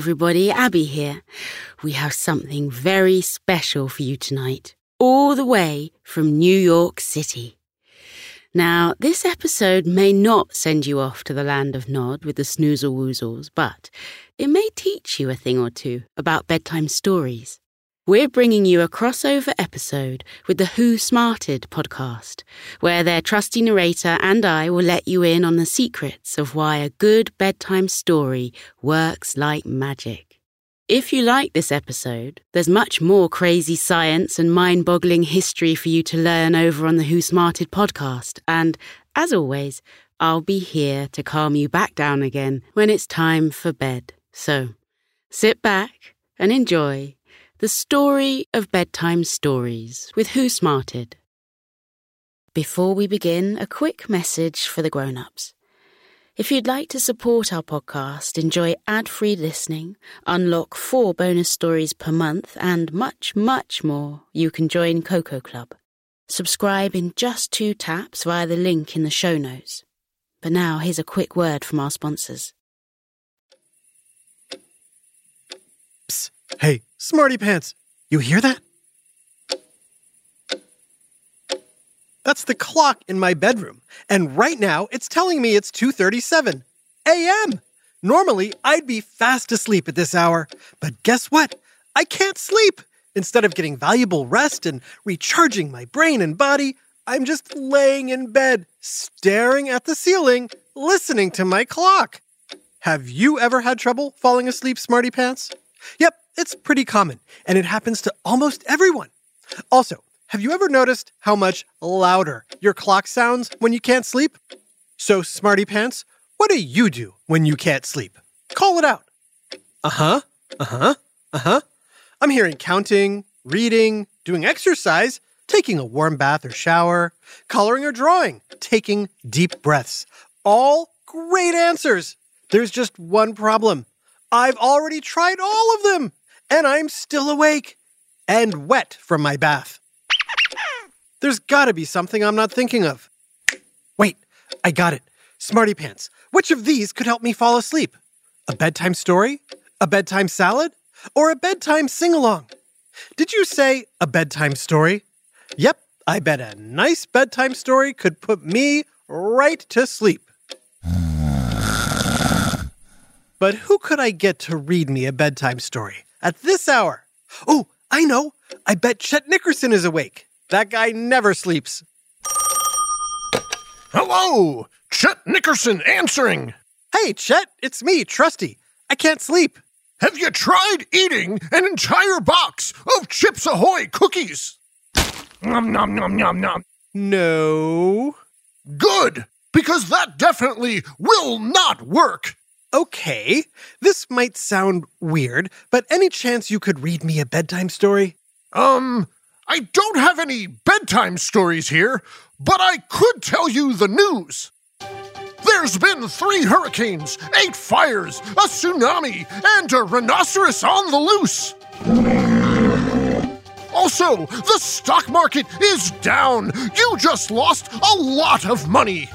everybody. Abbe here. We have something very special for you tonight, all the way from New York City. Now, this episode may not send you off to the land of Nod with the snoozle woozles, but it may teach you a thing or two about bedtime stories. We're bringing you a crossover episode with the Who Smarted podcast, where their trusty narrator and I will let you in on the secrets of why a good bedtime story works like magic. If you like this episode, there's much more crazy science and mind boggling history for you to learn over on the Who Smarted podcast. And as always, I'll be here to calm you back down again when it's time for bed. So sit back and enjoy the story of bedtime stories with Who Smarted. Before we begin, a quick message for the grown ups. If you'd like to support our podcast, enjoy ad free listening, unlock four bonus stories per month, and much, much more, you can join Koko Club. Subscribe in just two taps via the link in the show notes. But now, here's a quick word from our sponsors. Psst. Hey, Smarty Pants, you hear that? That's the clock in my bedroom, and right now it's telling me it's 2:37 a.m. Normally, I'd be fast asleep at this hour, but guess what? I can't sleep. Instead of getting valuable rest and recharging my brain and body, I'm just laying in bed, staring at the ceiling, listening to my clock. Have you ever had trouble falling asleep, Smarty Pants? Yep, it's pretty common, and it happens to almost everyone. Also, have you ever noticed how much louder your clock sounds when you can't sleep? So, Smarty Pants, what do you do when you can't sleep? Call it out. Uh huh, uh huh, uh huh. I'm hearing counting, reading, doing exercise, taking a warm bath or shower, coloring or drawing, taking deep breaths. All great answers. There's just one problem. I've already tried all of them, and I'm still awake and wet from my bath. There's gotta be something I'm not thinking of. Wait, I got it. Smarty Pants, which of these could help me fall asleep? A bedtime story? A bedtime salad? Or a bedtime sing along? Did you say a bedtime story? Yep, I bet a nice bedtime story could put me right to sleep. But who could I get to read me a bedtime story at this hour? Oh, I know. I bet Chet Nickerson is awake. That guy never sleeps. Hello, Chet Nickerson answering. Hey, Chet, it's me, Trusty. I can't sleep. Have you tried eating an entire box of Chips Ahoy cookies? Nom nom nom nom nom. No. Good, because that definitely will not work. Okay, this might sound weird, but any chance you could read me a bedtime story? Um, I don't have any bedtime stories here, but I could tell you the news. There's been three hurricanes, eight fires, a tsunami, and a rhinoceros on the loose. Also, the stock market is down. You just lost a lot of money.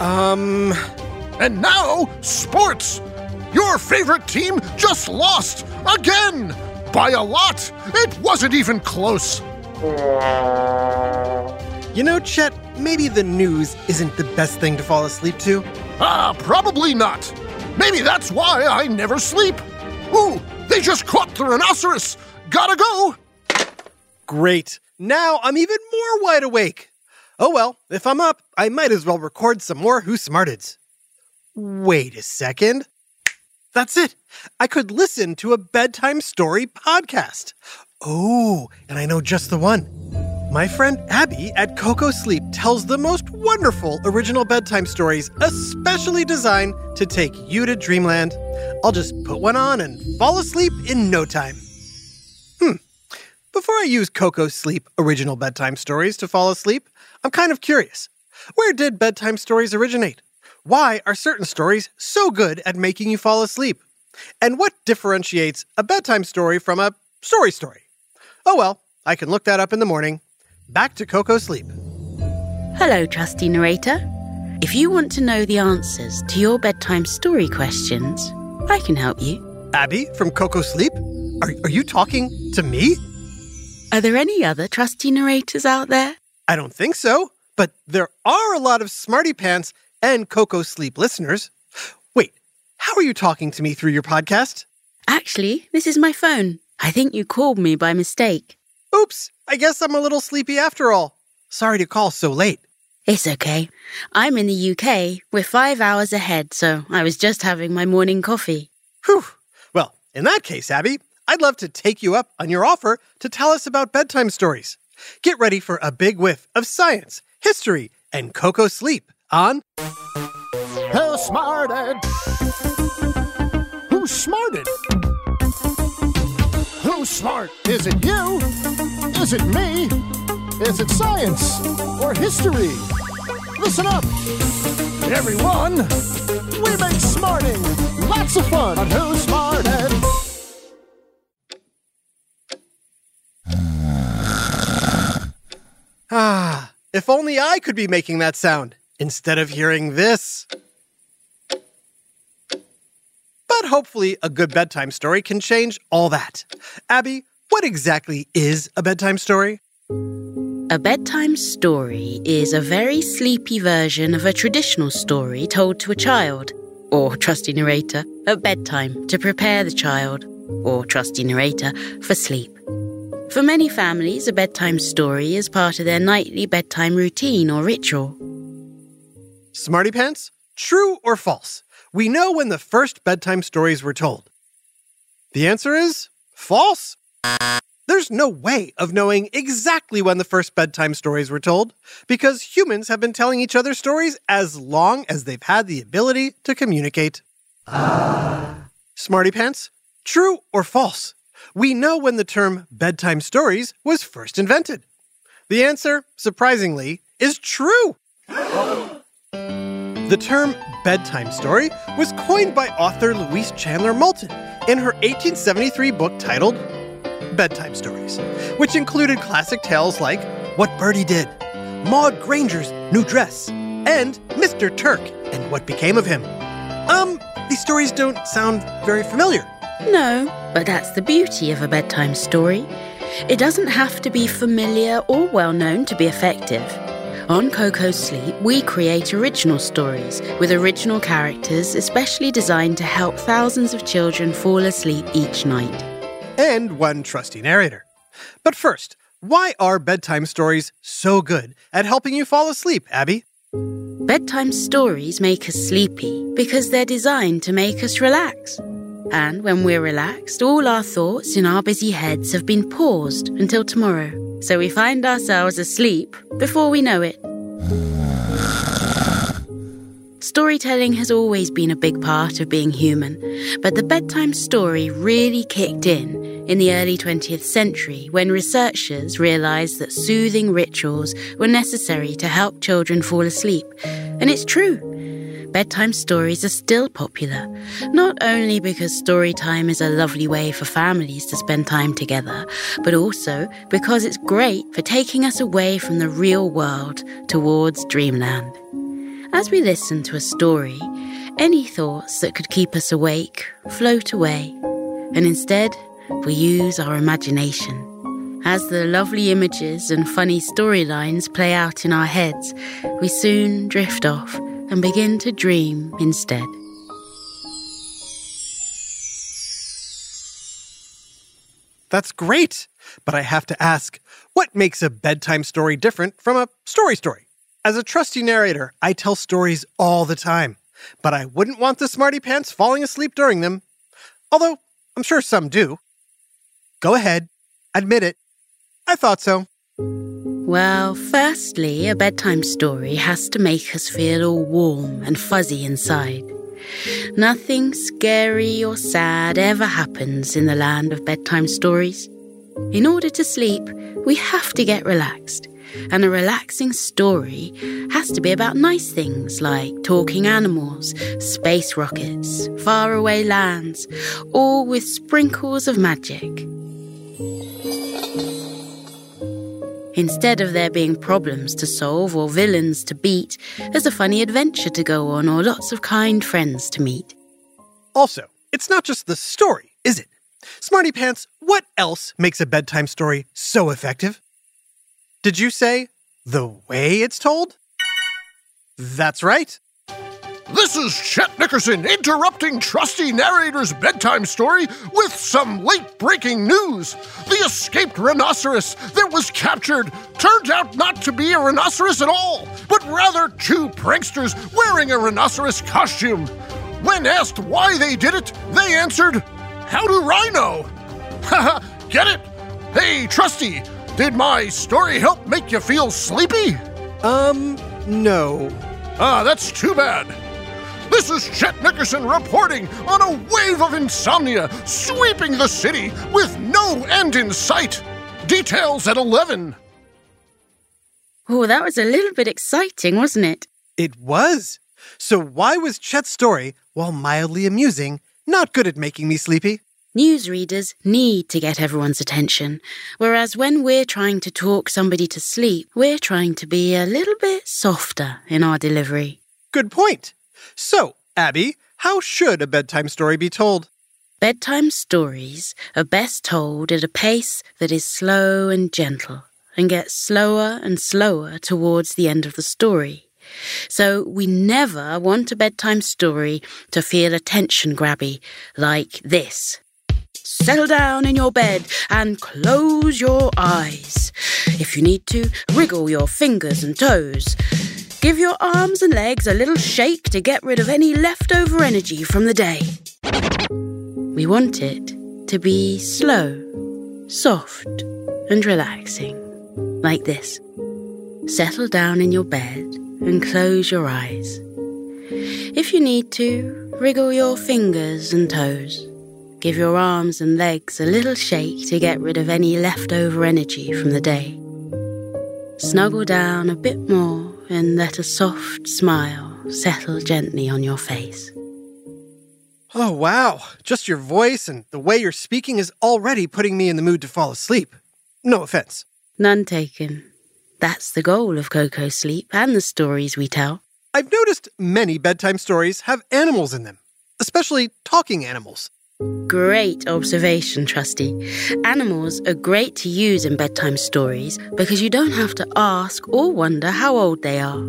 Um. And now, sports. Your favorite team just lost again by a lot. It wasn't even close. You know, Chet, maybe the news isn't the best thing to fall asleep to. Ah, uh, probably not. Maybe that's why I never sleep. Ooh, they just caught the rhinoceros. Gotta go. Great. Now I'm even more wide awake. Oh well, if I'm up, I might as well record some more Who Smarteds. Wait a second. That's it. I could listen to a bedtime story podcast. Oh, and I know just the one. My friend Abbe at Koko Sleep tells the most wonderful original bedtime stories, especially designed to take you to dreamland. I'll just put one on and fall asleep in no time. Hmm. Before I use Koko Sleep original bedtime stories to fall asleep, I'm kind of curious. Where did bedtime stories originate? Why are certain stories so good at making you fall asleep? And what differentiates a bedtime story from a story story? Oh well, I can look that up in the morning. Back to Koko Sleep. Hello, trusty narrator. If you want to know the answers to your bedtime story questions, I can help you. Abbe from Koko Sleep? Are, are you talking to me? Are there any other trusty narrators out there? I don't think so, but there are a lot of Smarty Pants and Koko Sleep listeners. Wait, how are you talking to me through your podcast? Actually, this is my phone. I think you called me by mistake. Oops, I guess I'm a little sleepy after all. Sorry to call so late. It's okay. I'm in the UK. We're five hours ahead, so I was just having my morning coffee. Whew. Well, in that case, Abbe, I'd love to take you up on your offer to tell us about bedtime stories. Get ready for a big whiff of science, history, and Koko Sleep on Who smarted? Who smarted? Who's smart? Is it you? Is it me? Is it science or history? Listen up, everyone. We make smarting lots of fun on Who Smarted. Ah, if only I could be making that sound instead of hearing this. But hopefully, a good bedtime story can change all that. Abbe, what exactly is a bedtime story? A bedtime story is a very sleepy version of a traditional story told to a child, or trusty narrator, at bedtime to prepare the child, or trusty narrator, for sleep. For many families, a bedtime story is part of their nightly bedtime routine or ritual. Smarty Pants? True or false? We know when the first bedtime stories were told. The answer is false. There's no way of knowing exactly when the first bedtime stories were told because humans have been telling each other stories as long as they've had the ability to communicate. Smarty Pants? True or false? We know when the term bedtime stories was first invented. The answer, surprisingly, is true. The term bedtime story was coined by author Louise Chandler Moulton in her 1873 book titled Bedtime Stories, which included classic tales like What Birdie Did, Maud Granger's New Dress, and Mr. Turk and What Became of Him. Um, these stories don't sound very familiar. No, but that's the beauty of a bedtime story. It doesn't have to be familiar or well known to be effective. On Koko Sleep, we create original stories with original characters, especially designed to help thousands of children fall asleep each night. and one trusty narrator. But first, why are bedtime stories so good at helping you fall asleep, Abbe? Bedtime stories make us sleepy because they're designed to make us relax. And when we're relaxed, all our thoughts in our busy heads have been paused until tomorrow. So we find ourselves asleep before we know it. Storytelling has always been a big part of being human, but the bedtime story really kicked in in the early 20th century when researchers realized that soothing rituals were necessary to help children fall asleep. And it's true. Bedtime stories are still popular, not only because story time is a lovely way for families to spend time together, but also because it's great for taking us away from the real world towards dreamland. As we listen to a story, any thoughts that could keep us awake float away, and instead we use our imagination. As the lovely images and funny storylines play out in our heads, we soon drift off and begin to dream instead. That's great. But I have to ask, what makes a bedtime story different from a story story? As a trusty narrator, I tell stories all the time, but I wouldn't want the smarty pants falling asleep during them. Although, I'm sure some do. Go ahead, admit it. I thought so. Well, firstly, a bedtime story has to make us feel all warm and fuzzy inside. Nothing scary or sad ever happens in the land of bedtime stories. In order to sleep, we have to get relaxed. And a relaxing story has to be about nice things like talking animals, space rockets, faraway lands, all with sprinkles of magic. Instead of there being problems to solve or villains to beat, there's a funny adventure to go on or lots of kind friends to meet. Also, it's not just the story, is it? Smarty Pants, what else makes a bedtime story so effective? Did you say the way it's told? That's right. This is Chet Nickerson interrupting trusty narrator's bedtime story with some late breaking news. The escaped rhinoceros that was captured turned out not to be a rhinoceros at all, but rather two pranksters wearing a rhinoceros costume. When asked why they did it, they answered, How do I know? Haha, get it? Hey, Trusty, did my story help make you feel sleepy? Um, no. Ah, that's too bad. This is Chet Nickerson reporting on a wave of insomnia sweeping the city with no end in sight. Details at 11. Oh, that was a little bit exciting, wasn't it? It was. So why was Chet's story, while mildly amusing, not good at making me sleepy? Newsreaders need to get everyone's attention, whereas when we're trying to talk somebody to sleep, we're trying to be a little bit softer in our delivery. Good point. So, Abbe, how should a bedtime story be told? Bedtime stories are best told at a pace that is slow and gentle and gets slower and slower towards the end of the story. So we never want a bedtime story to feel attention grabby like this. Settle down in your bed and close your eyes. If you need to, wriggle your fingers and toes. Give your arms and legs a little shake to get rid of any leftover energy from the day. We want it to be slow, soft, and relaxing, like this. Settle down in your bed and close your eyes. If you need to, wriggle your fingers and toes. Give your arms and legs a little shake to get rid of any leftover energy from the day. Snuggle down a bit more and let a soft smile settle gently on your face. Oh, wow. Just your voice and the way you're speaking is already putting me in the mood to fall asleep. No offense. None taken. That's the goal of Koko Sleep and the stories we tell. I've noticed many bedtime stories have animals in them, especially talking animals. Great observation, Trusty. Animals are great to use in bedtime stories because you don't have to ask or wonder how old they are,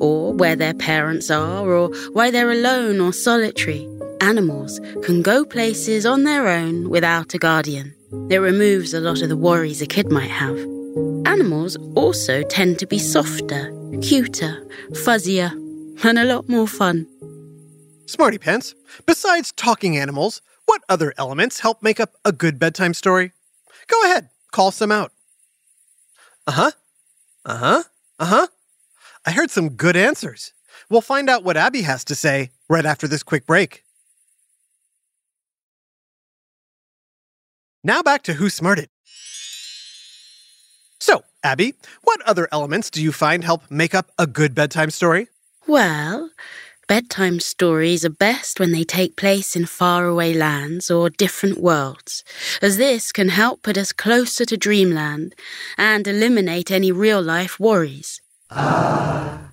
or where their parents are, or why they're alone or solitary. Animals can go places on their own without a guardian. It removes a lot of the worries a kid might have. Animals also tend to be softer, cuter, fuzzier, and a lot more fun. Smarty Pants, besides talking animals, what other elements help make up a good bedtime story? Go ahead, call some out. Uh huh. Uh huh. Uh huh. I heard some good answers. We'll find out what Abbe has to say right after this quick break. Now back to Who Smarted. So, Abbe, what other elements do you find help make up a good bedtime story? Well, bedtime stories are best when they take place in faraway lands or different worlds, as this can help put us closer to dreamland and eliminate any real life worries. Ah.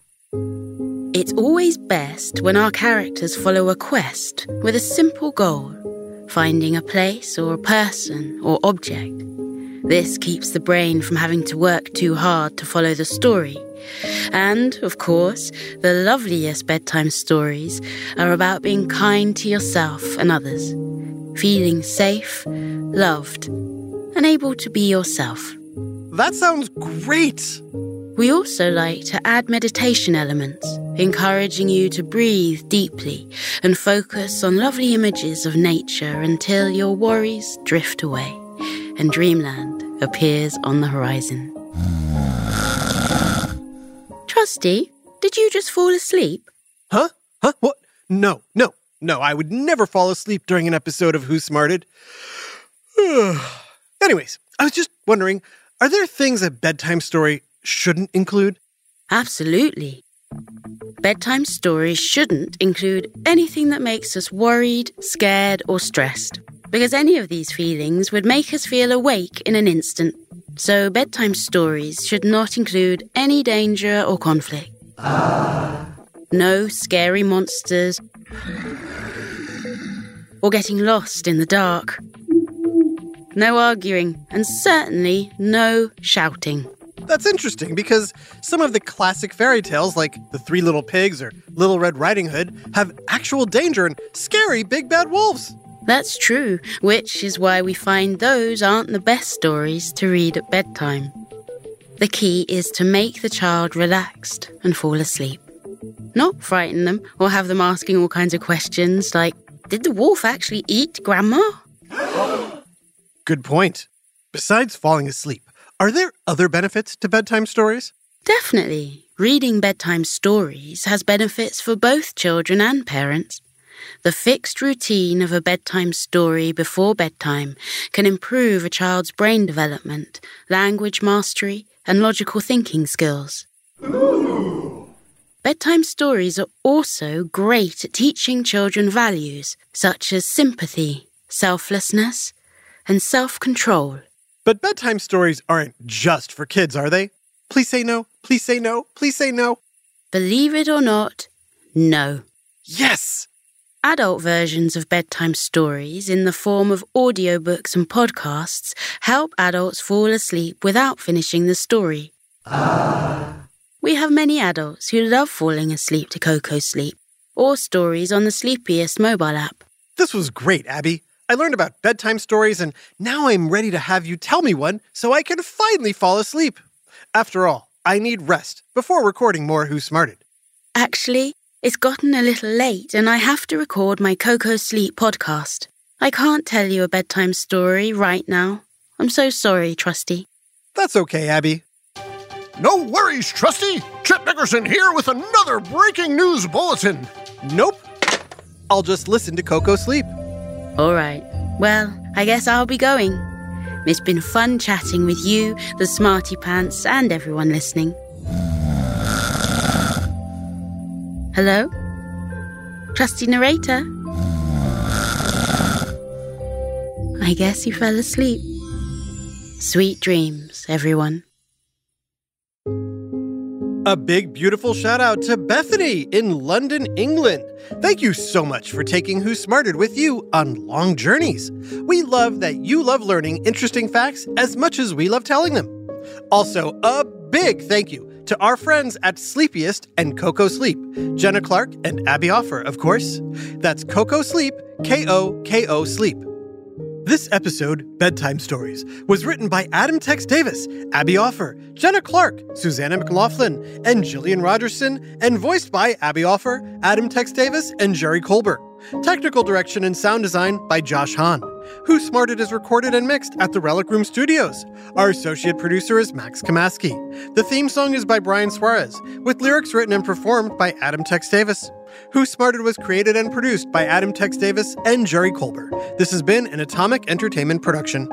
It's always best when our characters follow a quest with a simple goal, finding a place or a person or object. This keeps the brain from having to work too hard to follow the story. And, of course, the loveliest bedtime stories are about being kind to yourself and others, feeling safe, loved, and able to be yourself. That sounds great! We also like to add meditation elements, encouraging you to breathe deeply and focus on lovely images of nature until your worries drift away and dreamland appears on the horizon. Trusty, did you just fall asleep? Huh? Huh? What? No, no, no. I would never fall asleep during an episode of Who Smarted. Anyways, I was just wondering are there things a bedtime story shouldn't include? Absolutely. Bedtime stories shouldn't include anything that makes us worried, scared, or stressed, because any of these feelings would make us feel awake in an instant. So, bedtime stories should not include any danger or conflict. No scary monsters. or getting lost in the dark. No arguing, and certainly no shouting. That's interesting because some of the classic fairy tales, like The Three Little Pigs or Little Red Riding Hood, have actual danger and scary big bad wolves. That's true, which is why we find those aren't the best stories to read at bedtime. The key is to make the child relaxed and fall asleep. Not frighten them or have them asking all kinds of questions like, Did the wolf actually eat Grandma? Good point. Besides falling asleep, are there other benefits to bedtime stories? Definitely. Reading bedtime stories has benefits for both children and parents. The fixed routine of a bedtime story before bedtime can improve a child's brain development, language mastery, and logical thinking skills. Bedtime stories are also great at teaching children values such as sympathy, selflessness, and self control. But bedtime stories aren't just for kids, are they? Please say no, please say no, please say no. Believe it or not, no. Yes! Adult versions of bedtime stories in the form of audiobooks and podcasts help adults fall asleep without finishing the story. We have many adults who love falling asleep to Koko Sleep or stories on the Sleepiest mobile app. This was great, Abbe. I learned about bedtime stories, and now I'm ready to have you tell me one so I can finally fall asleep. After all, I need rest before recording more Who Smarted. Actually, it's gotten a little late and I have to record my Koko Sleep podcast. I can't tell you a bedtime story right now. I'm so sorry, Trusty. That's okay, Abbe. No worries, Trusty. Chip Nickerson here with another breaking news bulletin. Nope. I'll just listen to Koko Sleep. All right. Well, I guess I'll be going. It's been fun chatting with you, the Smarty Pants, and everyone listening. Hello? Trusty narrator? I guess you fell asleep. Sweet dreams, everyone. A big, beautiful shout out to Bethany in London, England. Thank you so much for taking Who Smarted with you on long journeys. We love that you love learning interesting facts as much as we love telling them. Also, a big thank you to our friends at Sleepiest and Koko Sleep, Jenna Clark and Abbe Opher, of course. That's Koko Sleep, K O K O Sleep. This episode, Bedtime Stories, was written by Adam Tex Davis, Abbe Opher, Jenna Clark, Susanna McLaughlin, and Jillian Rogerson, and voiced by Abbe Opher, Adam Tex Davis, and Jerry Colbert. Technical direction and sound design by Josh Hahn. Who Smarted is recorded and mixed at the Relic Room Studios. Our associate producer is Max Kamaski. The theme song is by Brian Suarez, with lyrics written and performed by Adam Tex Davis. Who Smarted was created and produced by Adam Tex Davis and Jerry Colbert. This has been an Atomic Entertainment production.